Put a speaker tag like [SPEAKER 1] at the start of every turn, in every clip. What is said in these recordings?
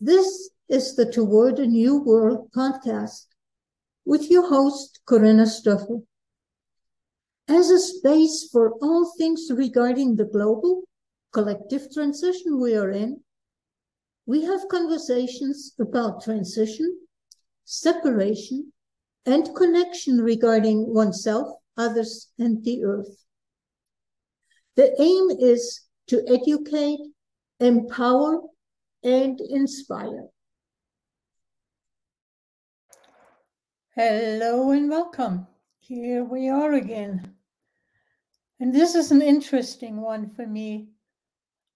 [SPEAKER 1] This is the Toward a New World podcast with your host, Corinna Stoffel. As a space for all things regarding the global collective transition we are in, we have conversations about transition, separation, and connection regarding oneself, others, and the earth. The aim is to educate, empower, and inspire. Hello and welcome. Here we are again. And this is an interesting one for me.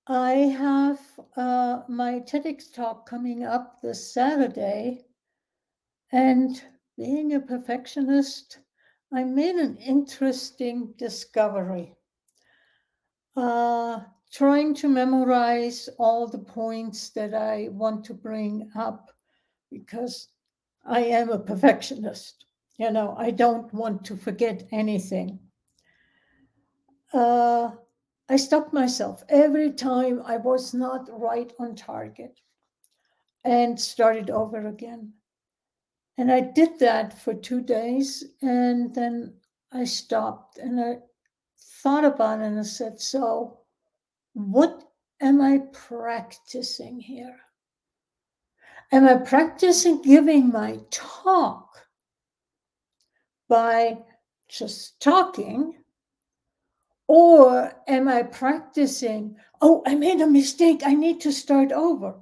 [SPEAKER 1] I have uh, my TEDx talk coming up this Saturday. And being a perfectionist, I made an interesting discovery. Uh, trying to memorize all the points that I want to bring up because I am a perfectionist. You know, I don't want to forget anything. Uh, I stopped myself every time I was not right on target and started over again. And I did that for two days and then I stopped and I thought about it and I said, So, what am I practicing here? Am I practicing giving my talk by just talking? Or am I practicing, oh, I made a mistake, I need to start over?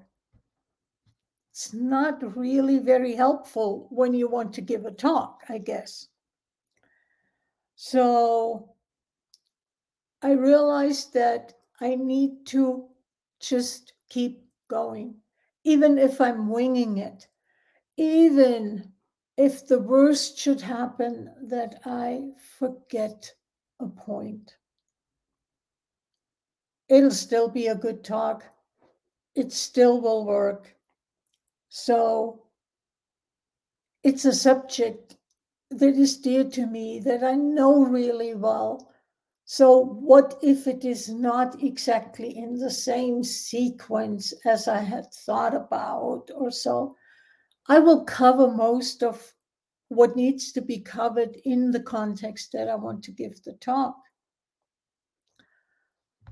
[SPEAKER 1] It's not really very helpful when you want to give a talk, I guess. So I realized that I need to just keep going, even if I'm winging it, even if the worst should happen that I forget a point. It'll still be a good talk. It still will work. So it's a subject that is dear to me that I know really well so, what if it is not exactly in the same sequence as I had thought about or so? I will cover most of what needs to be covered in the context that I want to give the talk.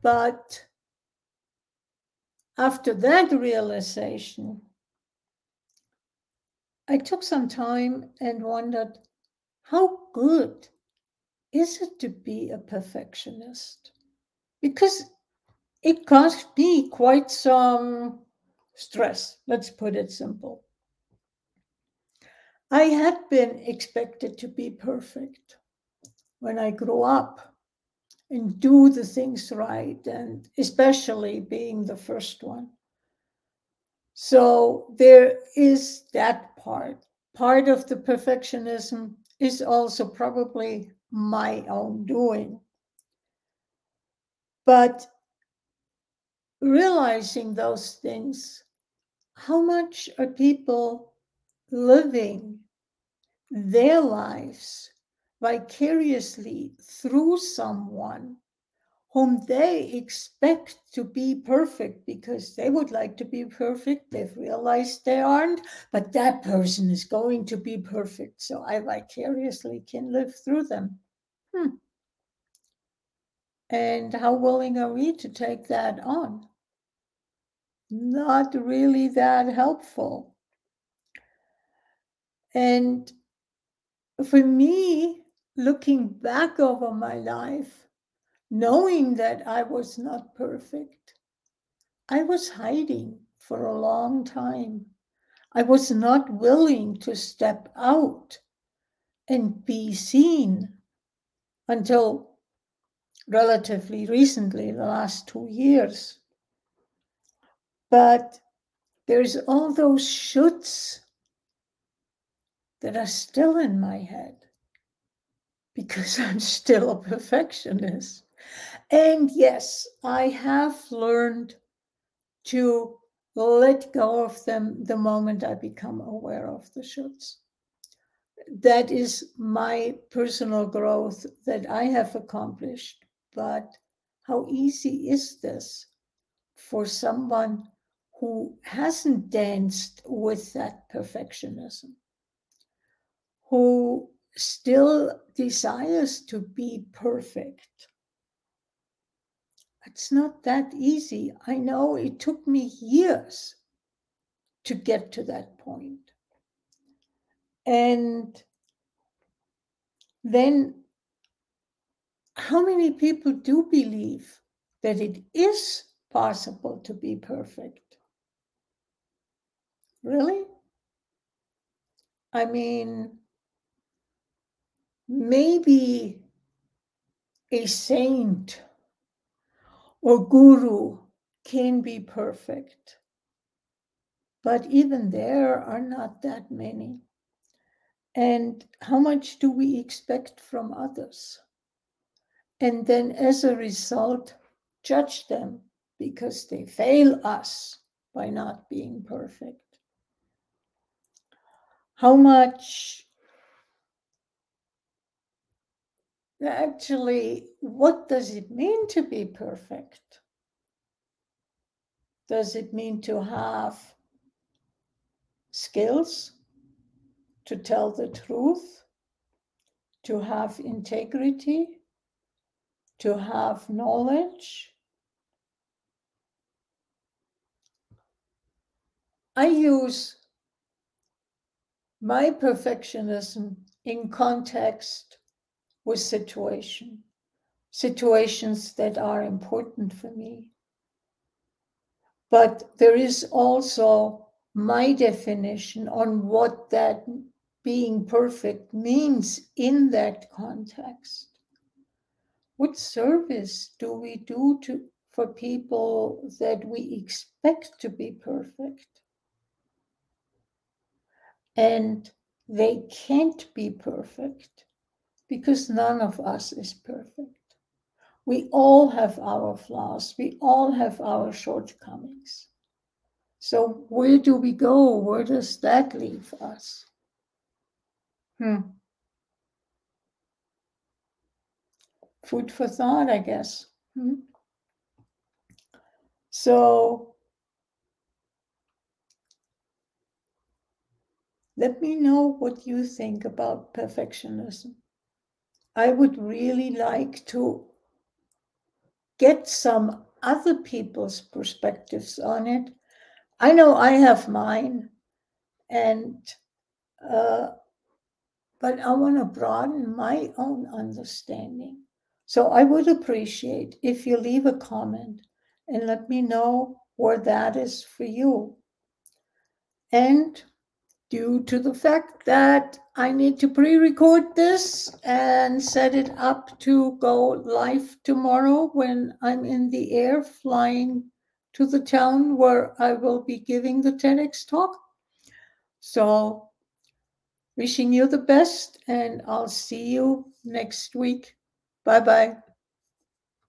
[SPEAKER 1] But after that realization, I took some time and wondered how good is it to be a perfectionist? Because it cost me quite some stress, let's put it simple. I had been expected to be perfect when I grew up and do the things right, and especially being the first one. So there is that part. Part of the perfectionism is also probably my own doing. But realizing those things, how much are people living their lives vicariously through someone whom they expect to be perfect because they would like to be perfect. They've realized they aren't, but that person is going to be perfect. So I vicariously can live through them. Hmm. And how willing are we to take that on? Not really that helpful. And for me, looking back over my life, knowing that I was not perfect. I was hiding for a long time. I was not willing to step out and be seen until relatively recently, the last two years. But there's all those shoulds that are still in my head because I'm still a perfectionist. And yes, I have learned to let go of them the moment I become aware of the shoulds. That is my personal growth that I have accomplished. But how easy is this for someone who hasn't danced with that perfectionism, who still desires to be perfect. It's not that easy. I know it took me years to get to that point. And then, how many people do believe that it is possible to be perfect? Really? I mean, maybe a saint or guru can be perfect, but even there are not that many. And how much do we expect from others? And then, as a result, judge them because they fail us by not being perfect. How much actually, what does it mean to be perfect? Does it mean to have skills, to tell the truth, to have integrity, to have knowledge? I use my perfectionism in context with situation, situations that are important for me. But there is also my definition on what that being perfect means in that context. What service do we do to for people that we expect to be perfect? And they can't be perfect because none of us is perfect. We all have our flaws, we all have our shortcomings. So, where do we go? Where does that leave us? Hmm. Food for thought, I guess. Hmm. So, let me know what you think about perfectionism. I would really like to get some other people's perspectives on it. I know I have mine, and uh, but I want to broaden my own understanding. So I would appreciate if you leave a comment and let me know where that is for you. And due to the fact that I need to pre record this and set it up to go live tomorrow when I'm in the air flying to the town where I will be giving the TEDx talk. So, wishing you the best, and I'll see you next week. Bye bye.